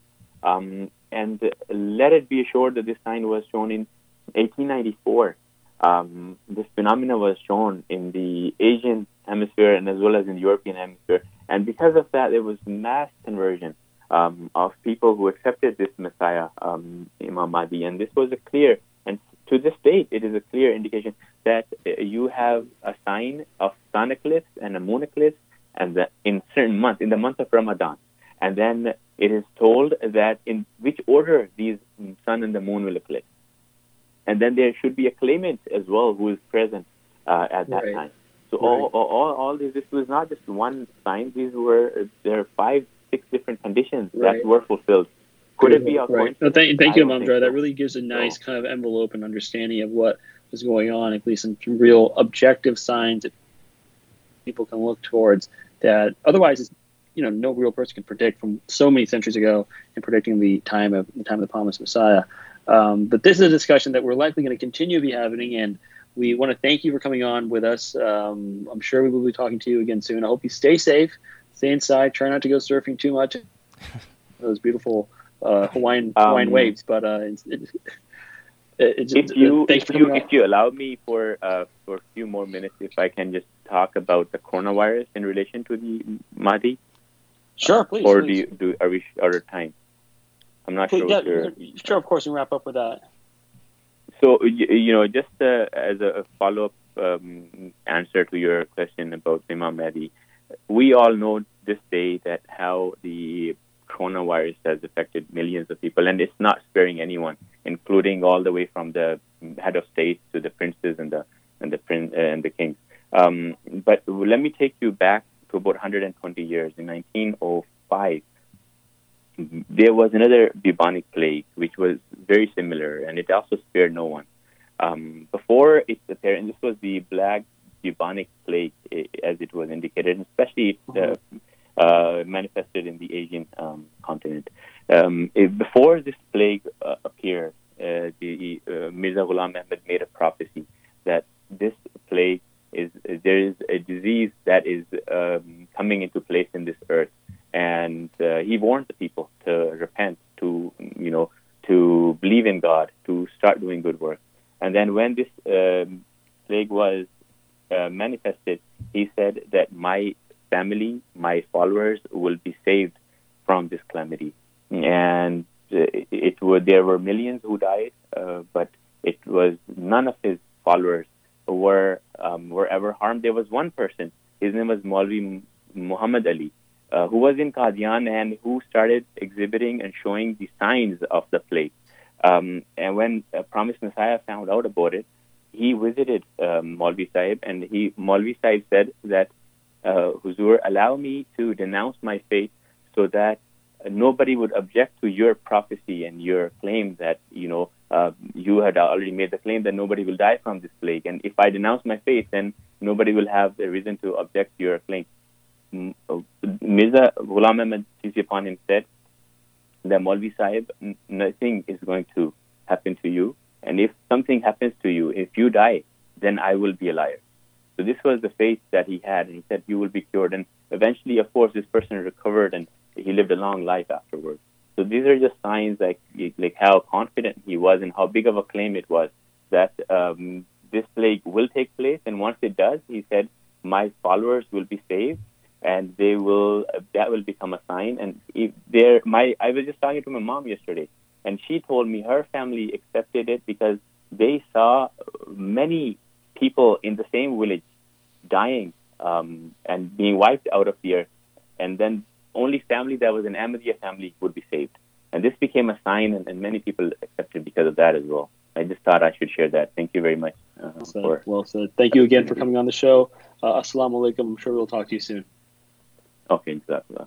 Um, and let it be assured that this sign was shown in 1894. Um, this phenomena was shown in the Asian hemisphere and as well as in the European hemisphere. And because of that, there was mass conversion um, of people who accepted this Messiah, um, Imam Mahdi. And this was a clear, and to this date, it is a clear indication that uh, you have a sign of sun eclipse and a moon eclipse and the, in certain months, in the month of Ramadan. And then it is told that in which order these sun and the moon will eclipse. And then there should be a claimant as well who is present uh, at that Right. time. So Right. all, all, all, all this, this was not just one sign. These were, there are five, six different conditions Right. that were fulfilled. Could it be a right? No, thank, thank you, don't Imam think Dra. That really gives a nice kind of envelope and understanding of what was going on, at least some real objective signs that people can look towards. That otherwise, it's, you know, no real person can predict from so many centuries ago in predicting the time of the time of the promised Messiah. Um, but this is a discussion that we're likely going to continue to be having, and we want to thank you for coming on with us. Um, I'm sure we will be talking to you again soon. I hope you stay safe, stay inside, try not to go surfing too much. Those beautiful uh, Hawaiian Hawaiian Um, waves, but uh, it's, it, it, it's if you if you coming if you allow me for uh, for a few more minutes, if I can just talk about the coronavirus in relation to the Mahdi. Sure, please. Or please. do you do are we out of time? I'm not Please, sure. yeah, what your- sure, of course, we wrap up with that. So you, you know, just uh, as a follow up um, answer to your question about Imam Mahdi, we all know this day that how the coronavirus has affected millions of people, and it's not sparing anyone, including all the way from the head of state to the princes and the and the prin- uh, and the kings. Um, but let me take you back to about 120 years. In 1905, there was another bubonic plague, which was very similar, and it also spared no one. Um, before its appearance, this was the black bubonic plague, eh, as it was indicated, and especially uh, uh, manifested in the Asian um, continent. Um, before this plague uh, appeared, uh, the uh, Mirza Ghulam Ahmad made a prophecy that this plague is there is a disease that is um, coming into place in this earth, and uh, he warned the people to repent, to you know, to believe in God, to start doing good work. And then when this um, plague was uh, manifested, he said that my family, my followers will be saved from this calamity. and it, it were there were millions who died, uh, but it was none of his followers were um, were ever harmed. There was one person. His name was Maulvi Muhammad Ali, uh, who was in Qadian and who started exhibiting and showing the signs of the plague. Um, and when a promised Messiah found out about it, he visited um, Maulvi Sahib, and he Maulvi Sahib said that, uh, Huzur, allow me to denounce my faith so that nobody would object to your prophecy and your claim that you know uh, you had already made the claim that nobody will die from this plague. And if I denounce my faith, then nobody will have a reason to object to your claim. Uh, Mirza Ghulam peace upon him said that Maulvi Sahib, nothing is going to happen to you. And if something happens to you, if you die, then I will be a liar. So this was the faith that he had, and he said you will be cured. And eventually, of course, this person recovered and he lived a long life afterwards. So these are just signs like like how confident he was and how big of a claim it was that um, this plague will take place. And once it does, he said, my followers will be saved, and they will that will become a sign. And if there, my I was just talking to my mom yesterday, and she told me her family accepted it because they saw many people in the same village dying um, and being wiped out of the earth, and then only family that was an Ahmadiyya family would be saved. And this became a sign, and, and, many people accepted because of that as well. I just thought I should share that. Thank you very much. Uh, well, said. For, well said. Thank you again for coming on the show. Uh, assalamu alaikum. I'm sure we'll talk to you soon. Okay, exactly.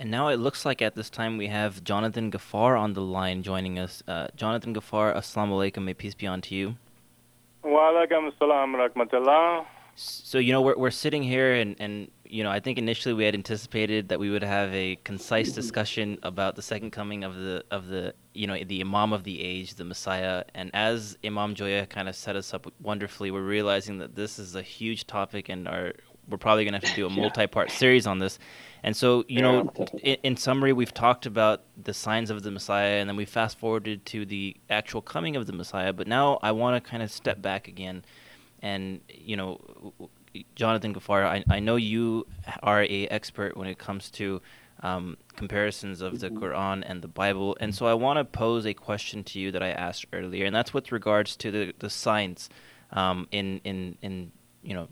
And now it looks like at this time we have Jonathan Gafar on the line joining us. Uh, Jonathan Gafar, assalamu alaikum. May peace be on to you. Wa alaikum assalam rahmatullah. So, you know, we're, we're sitting here and, and you know, I think initially we had anticipated that we would have a concise discussion about the second coming of the of the you know the Imam of the age, the Messiah. And as Imam Joya kind of set us up wonderfully, we're realizing that this is a huge topic, and our we're probably going to have to do a multi-part series on this. And so, you know, in, in, summary, we've talked about the signs of the Messiah, and then we fast forwarded to the actual coming of the Messiah. But now I want to kind of step back again, and you know, Jonathan Gafar, I, I know you are a expert when it comes to um, comparisons of the Quran and the Bible, and so I want to pose a question to you that I asked earlier, and that's with regards to the the signs um, in in in you know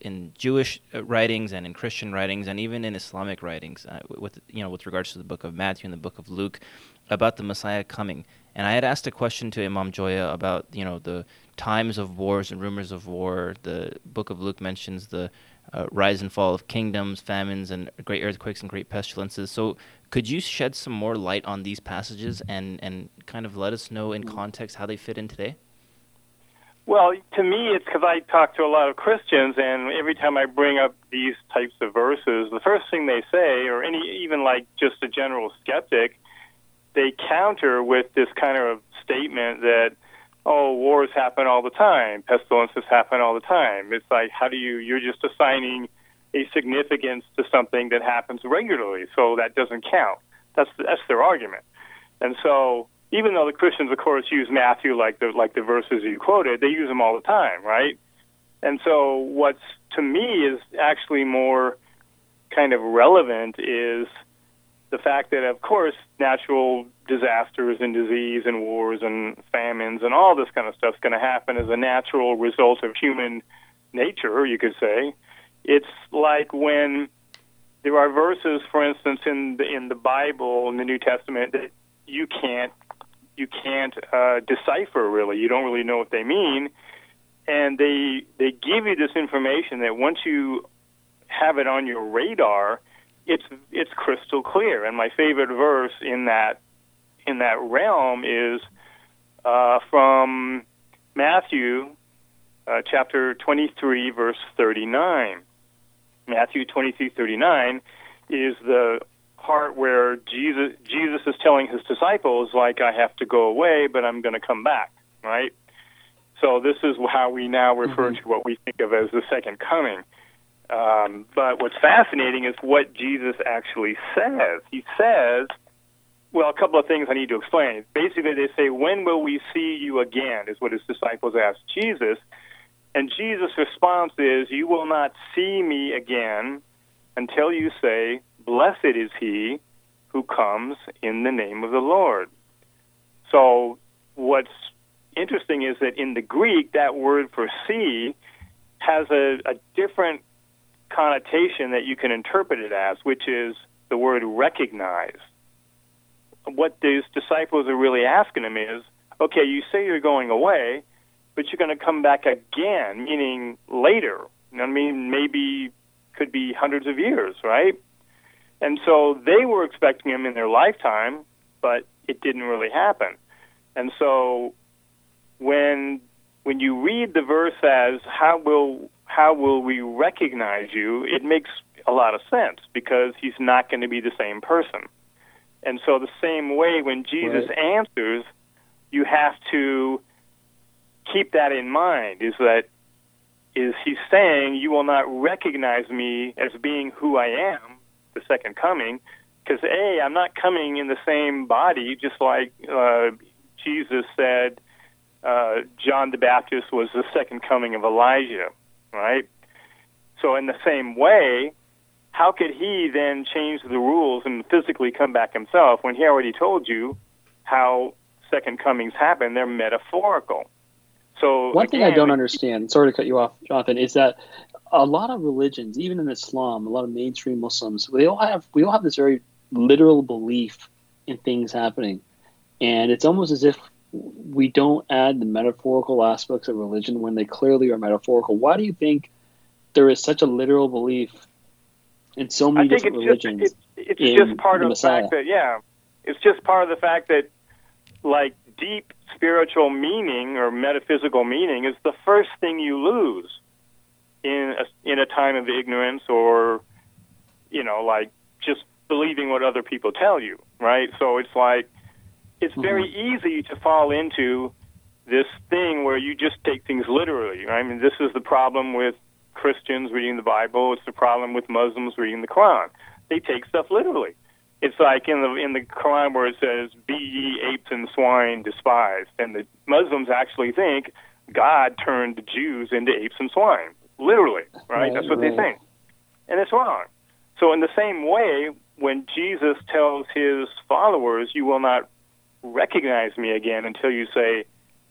in Jewish writings and in Christian writings and even in Islamic writings, uh, with you know with regards to the book of Matthew and the book of Luke, about the Messiah coming. And I had asked a question to Imam Joya about you know the times of wars and rumors of war. The book of Luke mentions the uh, rise and fall of kingdoms, famines, and great earthquakes and great pestilences. So, could you shed some more light on these passages and, and kind of let us know in context how they fit in today? Well, to me, it's because I talk to a lot of Christians, and every time I bring up these types of verses, the first thing they say, or any even like just a general skeptic, they counter with this kind of statement that oh, wars happen all the time, pestilences happen all the time. It's like, how do you, you're just assigning a significance to something that happens regularly, so that doesn't count. That's, that's their argument. And so, even though the Christians, of course, use Matthew like the, like the verses you quoted, they use them all the time, right? And so, what's to me is actually more kind of relevant is the fact that, of course, natural disasters and disease and wars and famines and all this kind of stuff is going to happen as a natural result of human nature, you could say. It's like when there are verses, for instance, in the in the Bible in the New Testament that you can't you can't uh, decipher really. You don't really know what they mean, and they they give you this information that once you have it on your radar, it's it's crystal clear. And my favorite verse in that in that realm is uh, from Matthew uh, chapter 23, verse 39. Matthew 23, 39 is the part where Jesus Jesus is telling his disciples, like, I have to go away, but I'm going to come back, right? So this is how we now refer mm-hmm. to what we think of as the second coming. Um, but what's fascinating is what Jesus actually says. He says, well, a couple of things I need to explain. Basically, they say, When will we see you again? is what his disciples ask Jesus. And Jesus' response is, You will not see me again until you say, Blessed is he who comes in the name of the Lord. So, what's interesting is that in the Greek, that word for see has a, a different connotation that you can interpret it as, which is the word recognize. What these disciples are really asking him is, okay, you say you're going away, but you're going to come back again, meaning later. You know I mean, maybe could be hundreds of years, right? And so they were expecting him in their lifetime, but it didn't really happen. And so when when you read the verse as how will how will we recognize you, it makes a lot of sense because he's not going to be the same person. And so the same way when Jesus Right. answers, you have to keep that in mind is that is he's saying you will not recognize me as being who I am, the second coming, because a I'm not coming in the same body, just like uh, Jesus said uh, John the Baptist was the second coming of Elijah, right? So in the same way, how could he then change the rules and physically come back himself when he already told you how second comings happen? They're metaphorical. So One thing I don't understand, sorry to cut you off, Jonathan, is that a lot of religions, even in Islam, a lot of mainstream Muslims, they all have we all have this very literal belief in things happening, and it's almost as if we don't add the metaphorical aspects of religion when they clearly are metaphorical. Why do you think there is such a literal belief in so I many think different it's just religions? it's, just part the of the fact that yeah, it's just part of the fact that like deep spiritual meaning or metaphysical meaning is the first thing you lose in a, in a time of ignorance or you know like just believing what other people tell you, right? So it's like it's very mm-hmm. easy to fall into this thing where you just take things literally. I mean, this is the problem with Christians reading the Bible. It's the problem with Muslims reading the Quran. They take stuff literally. It's like in the in the Quran where it says, "Be ye apes and swine despised," and the Muslims actually think God turned the Jews into apes and swine, literally, right? Right, That's what they think, and it's wrong. So in the same way, when Jesus tells his followers, "You will not recognize me again until you say,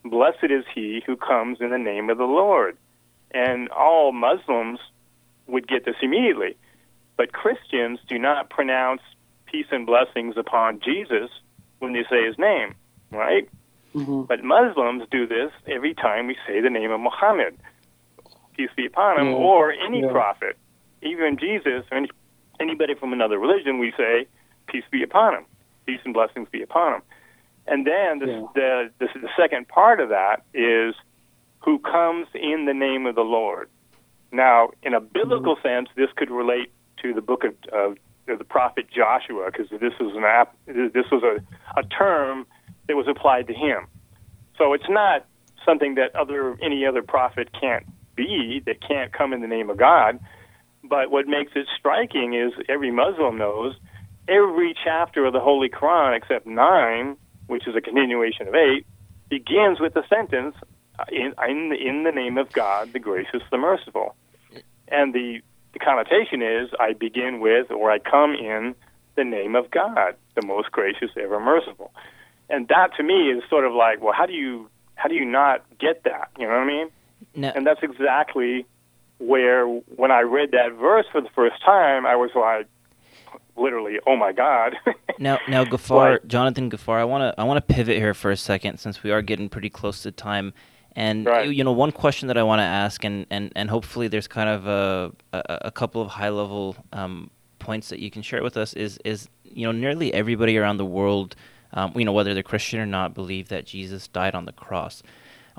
Blessed is he who comes in the name of the Lord. And all Muslims would get this immediately. But Christians do not pronounce peace and blessings upon Jesus when they say his name, right? Mm-hmm. But Muslims do this every time we say the name of Muhammad, peace be upon him, Yeah. or any Yeah. prophet. Even Jesus or any, anybody from another religion, we say, peace be upon him, peace and blessings be upon him. And then the, the, the, the second part of that is who comes in the name of the Lord. Now, in a biblical mm-hmm. sense, this could relate to the book of, of the prophet Joshua, because this was an app, this was a, a term that was applied to him. So it's not something that other any other prophet can't be, that can't come in the name of God. But what makes it striking is every Muslim knows every chapter of the Holy Quran except nine, which is a continuation of eight, begins with the sentence uh, in, in, the, in the name of God, the gracious, the merciful. And the, the connotation is I begin with or I come in the name of God, the most gracious, ever merciful. And that to me is sort of like, well, how do you how do you not get that? You know what I mean? No. And that's exactly where when I read that verse for the first time, I was like, literally, oh my God. Now, now, Gafar, Jonathan Gafar, I want to I want to pivot here for a second since we are getting pretty close to time, and you know, one question that I want to ask, and, and, and hopefully there's kind of a a, a couple of high level um, points that you can share with us is is you know nearly everybody around the world, um, you know whether they're Christian or not, believe that Jesus died on the cross.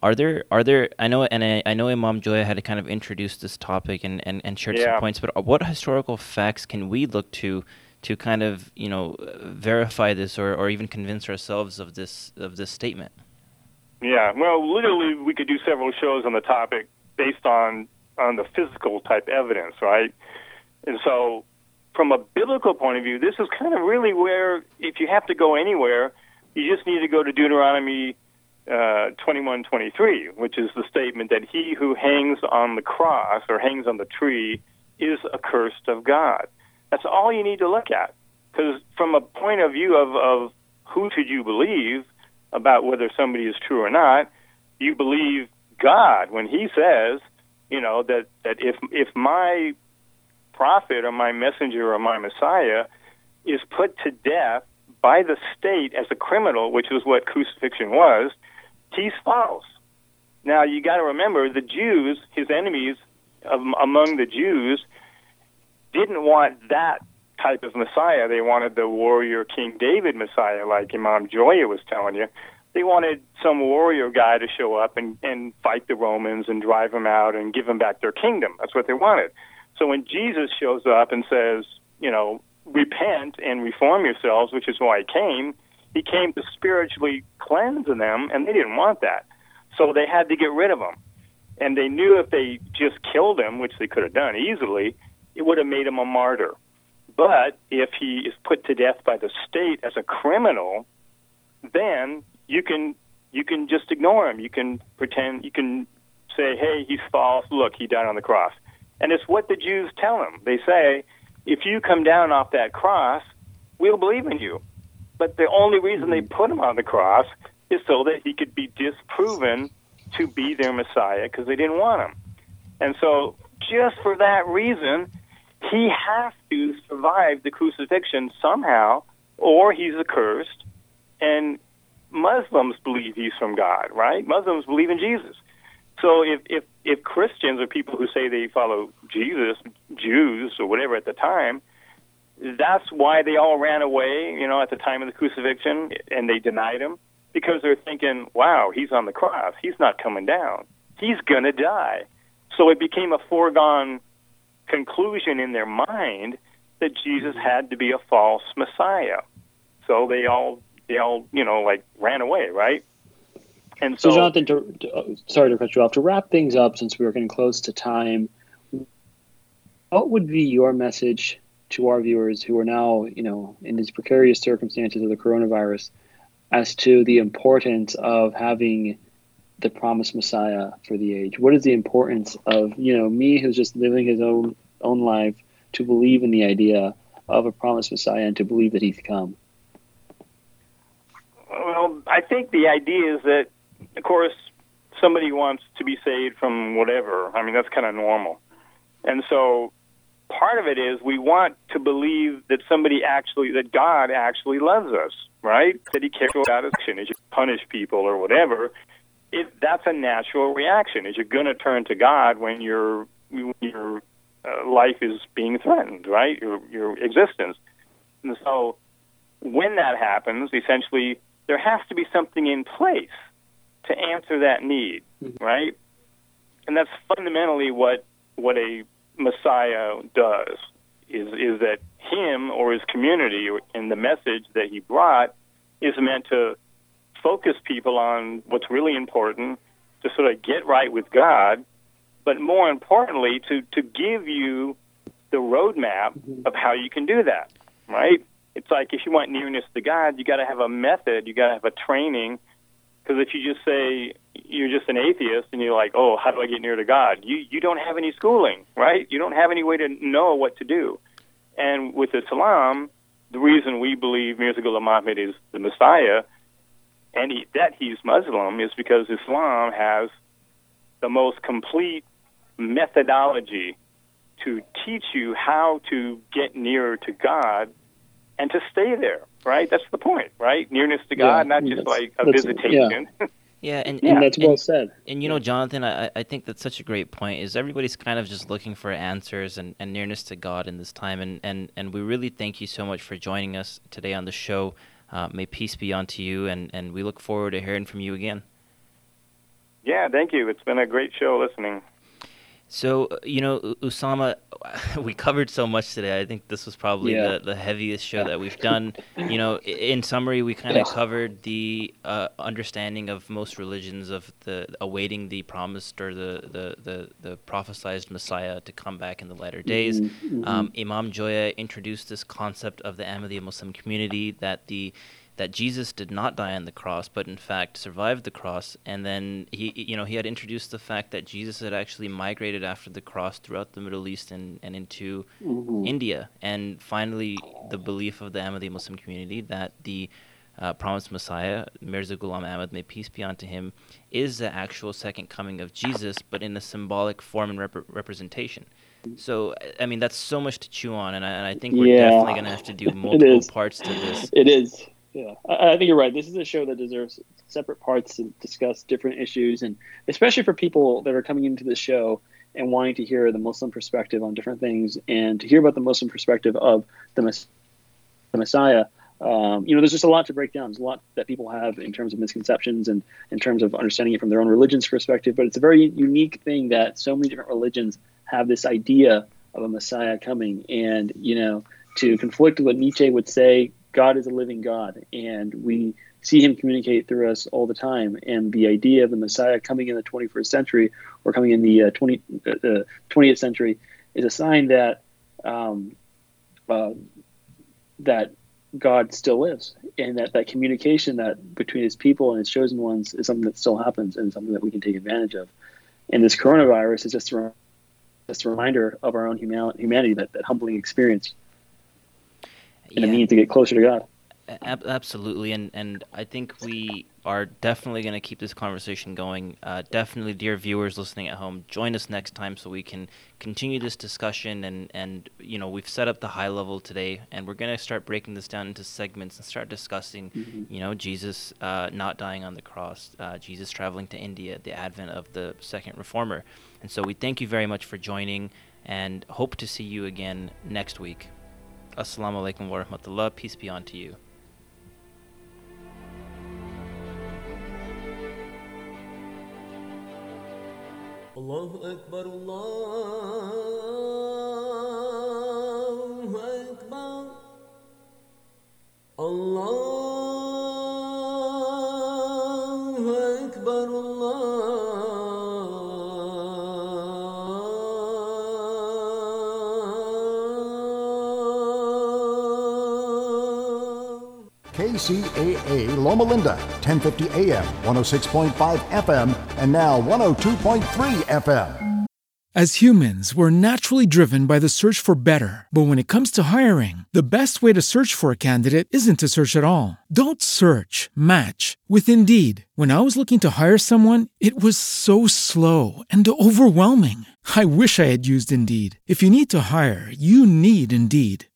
Are there are there I know and I, I know Imam Joya had to kind of introduce this topic and, and, and shared Yeah. some points, but what historical facts can we look to to kind of you know verify this or, or even convince ourselves of this of this statement? Yeah, well, literally, we could do several shows on the topic based on on the physical type evidence, right? And so, from a biblical point of view, this is kind of really where, if you have to go anywhere, you just need to go to Deuteronomy uh, twenty-one, twenty-three, which is the statement that he who hangs on the cross or hangs on the tree is accursed of God. That's all you need to look at. Because from a point of view of, of who should you believe about whether somebody is true or not, you believe God when He says, you know, that, that if if my prophet or my messenger or my Messiah is put to death by the state as a criminal, which is what crucifixion was, he's false. Now you got to remember the Jews, his enemies um, among the Jews, didn't want that type of Messiah. They wanted the warrior King David Messiah, like Imam Joya was telling you. They wanted some warrior guy to show up and, and fight the Romans and drive them out and give them back their kingdom. That's what they wanted. So when Jesus shows up and says, you know, repent and reform yourselves, which is why he came, he came to spiritually cleanse them, and they didn't want that. So they had to get rid of him. And they knew if they just killed him, which they could have done easily, it would have made him a martyr. But if he is put to death by the state as a criminal, then you can you can just ignore him. You can pretend you can say, "Hey, he's false. Look, he died on the cross." And it's what the Jews tell him. They say, "If you come down off that cross, we'll believe in you." But the only reason they put him on the cross is so that he could be disproven to be their Messiah because they didn't want him. And so, just for that reason, he has to survive the crucifixion somehow, or he's accursed. And Muslims believe he's from God, right? Muslims believe in Jesus. So if if if Christians or people who say they follow Jesus, Jews or whatever at the time, that's why they all ran away, you know, at the time of the crucifixion, and they denied him because they're thinking, "Wow, he's on the cross. He's not coming down. He's gonna die." So it became a foregone conclusion in their mind that Jesus had to be a false Messiah. So they all they all you know like ran away, right? And so, So, Jonathan, to, to, uh, sorry to cut you off. To wrap things up, since we are getting close to time, what would be your message to our viewers who are now, you know, in these precarious circumstances of the coronavirus, as to the importance of having the promised Messiah for the age? What is the importance of, you know, me who's just living his own own life to believe in the idea of a promised Messiah and to believe that he's come? Well, I think the idea is that, of course, somebody wants to be saved from whatever. I mean, that's kind of normal. And so part of it is we want to believe that somebody actually, that God actually loves us, right? That he cares about us, and he should punish people or whatever. It, that's a natural reaction. Is you're going to turn to God when you're when your uh, life is being threatened, right? Your your existence. And so when that happens, essentially there has to be something in place to answer that need, right? And that's fundamentally what what a Messiah does is is that him or his community and the message that he brought is meant to focus people on what's really important to sort of get right with God, but more importantly to to give you the roadmap mm-hmm. of how you can do that, right? It's like if you want nearness to God, you got to have a method, you got to have a training. Because if you just say you're just an atheist and you're like, oh, how do I get near to God? You you don't have any schooling, right? You don't have any way to know what to do. And with Islam, the reason we believe Mirza Ghulam Ahmad is the Messiah and he, that he's Muslim is because Islam has the most complete methodology to teach you how to get nearer to God and to stay there, right? That's the point, right? Nearness to God, Yeah, not just like a visitation. Yeah, and, And that's well said. And you know, Jonathan, I, I think that's such a great point. Is everybody's kind of just looking for answers and, and nearness to God in this time, and, and and we really thank you so much for joining us today on the show. Uh, may peace be unto you, and, and we look forward to hearing from you again. yeah, thank you. It's been a great show listening. So, uh, you know, Usama, we covered so much today. I think this was probably Yeah. the, the heaviest show that we've done. You know, in summary, we kind of Yes. covered the uh, understanding of most religions of the awaiting the promised or the, the, the, the prophesized Messiah to come back in the latter days. Mhm, Um, Imam Joya introduced this concept of the Ahmadiyya Muslim community that the that Jesus did not die on the cross, but in fact survived the cross. And then he, you know, he had introduced the fact that Jesus had actually migrated after the cross throughout the Middle East and, and into Mhm. India. And finally, the belief of the Ahmadi Muslim community that the uh, promised Messiah, Mirza Ghulam Ahmad, may peace be unto him, is the actual second coming of Jesus, but in a symbolic form and rep- representation. So, I- mean, that's so much to chew on, and I, and I think we're Yeah. definitely going to have to do multiple parts to this. It is. Yeah, I, I think you're right. This is a show that deserves separate parts to discuss different issues, and especially for people that are coming into the show and wanting to hear the Muslim perspective on different things, and to hear about the Muslim perspective of the, mess- the Messiah. Um, you know, there's just a lot to break down. There's a lot that people have in terms of misconceptions and in terms of understanding it from their own religion's perspective. But it's a very unique thing that so many different religions have this idea of a Messiah coming, and you know, to conflict with what Nietzsche would say, God is a living God, and we see Him communicate through us all the time. And the idea of the Messiah coming in the 21st century or coming in the uh, 20 uh, uh, 20th century is a sign that um, uh, that God still lives, and that that communication that between His people and His chosen ones is something that still happens and something that we can take advantage of. And this coronavirus is just a, just a reminder of our own human- humanity, that, that humbling experience, and a Yeah. means to get closer to God. Ab- absolutely, and and I think we are definitely going to keep this conversation going. Uh, definitely, dear viewers listening at home, join us next time so we can continue this discussion. And and you know we've set up the high level today, and we're going to start breaking this down into segments and start discussing, Mhm. you know, Jesus uh, not dying on the cross, uh, Jesus traveling to India, the advent of the second reformer. And so we thank you very much for joining, and hope to see you again next week. Assalamu alaikum wa rahmatullah. Peace be unto you. Allahu Akbar, Allah. KCAA Loma Linda, 1050 AM, 106.5 FM, and now 102.3 FM. As humans, we're naturally driven by the search for better. But when it comes to hiring, the best way to search for a candidate isn't to search at all. Don't search, match with Indeed. When I was looking to hire someone, it was so slow and overwhelming. I wish I had used Indeed. If you need to hire, you need Indeed.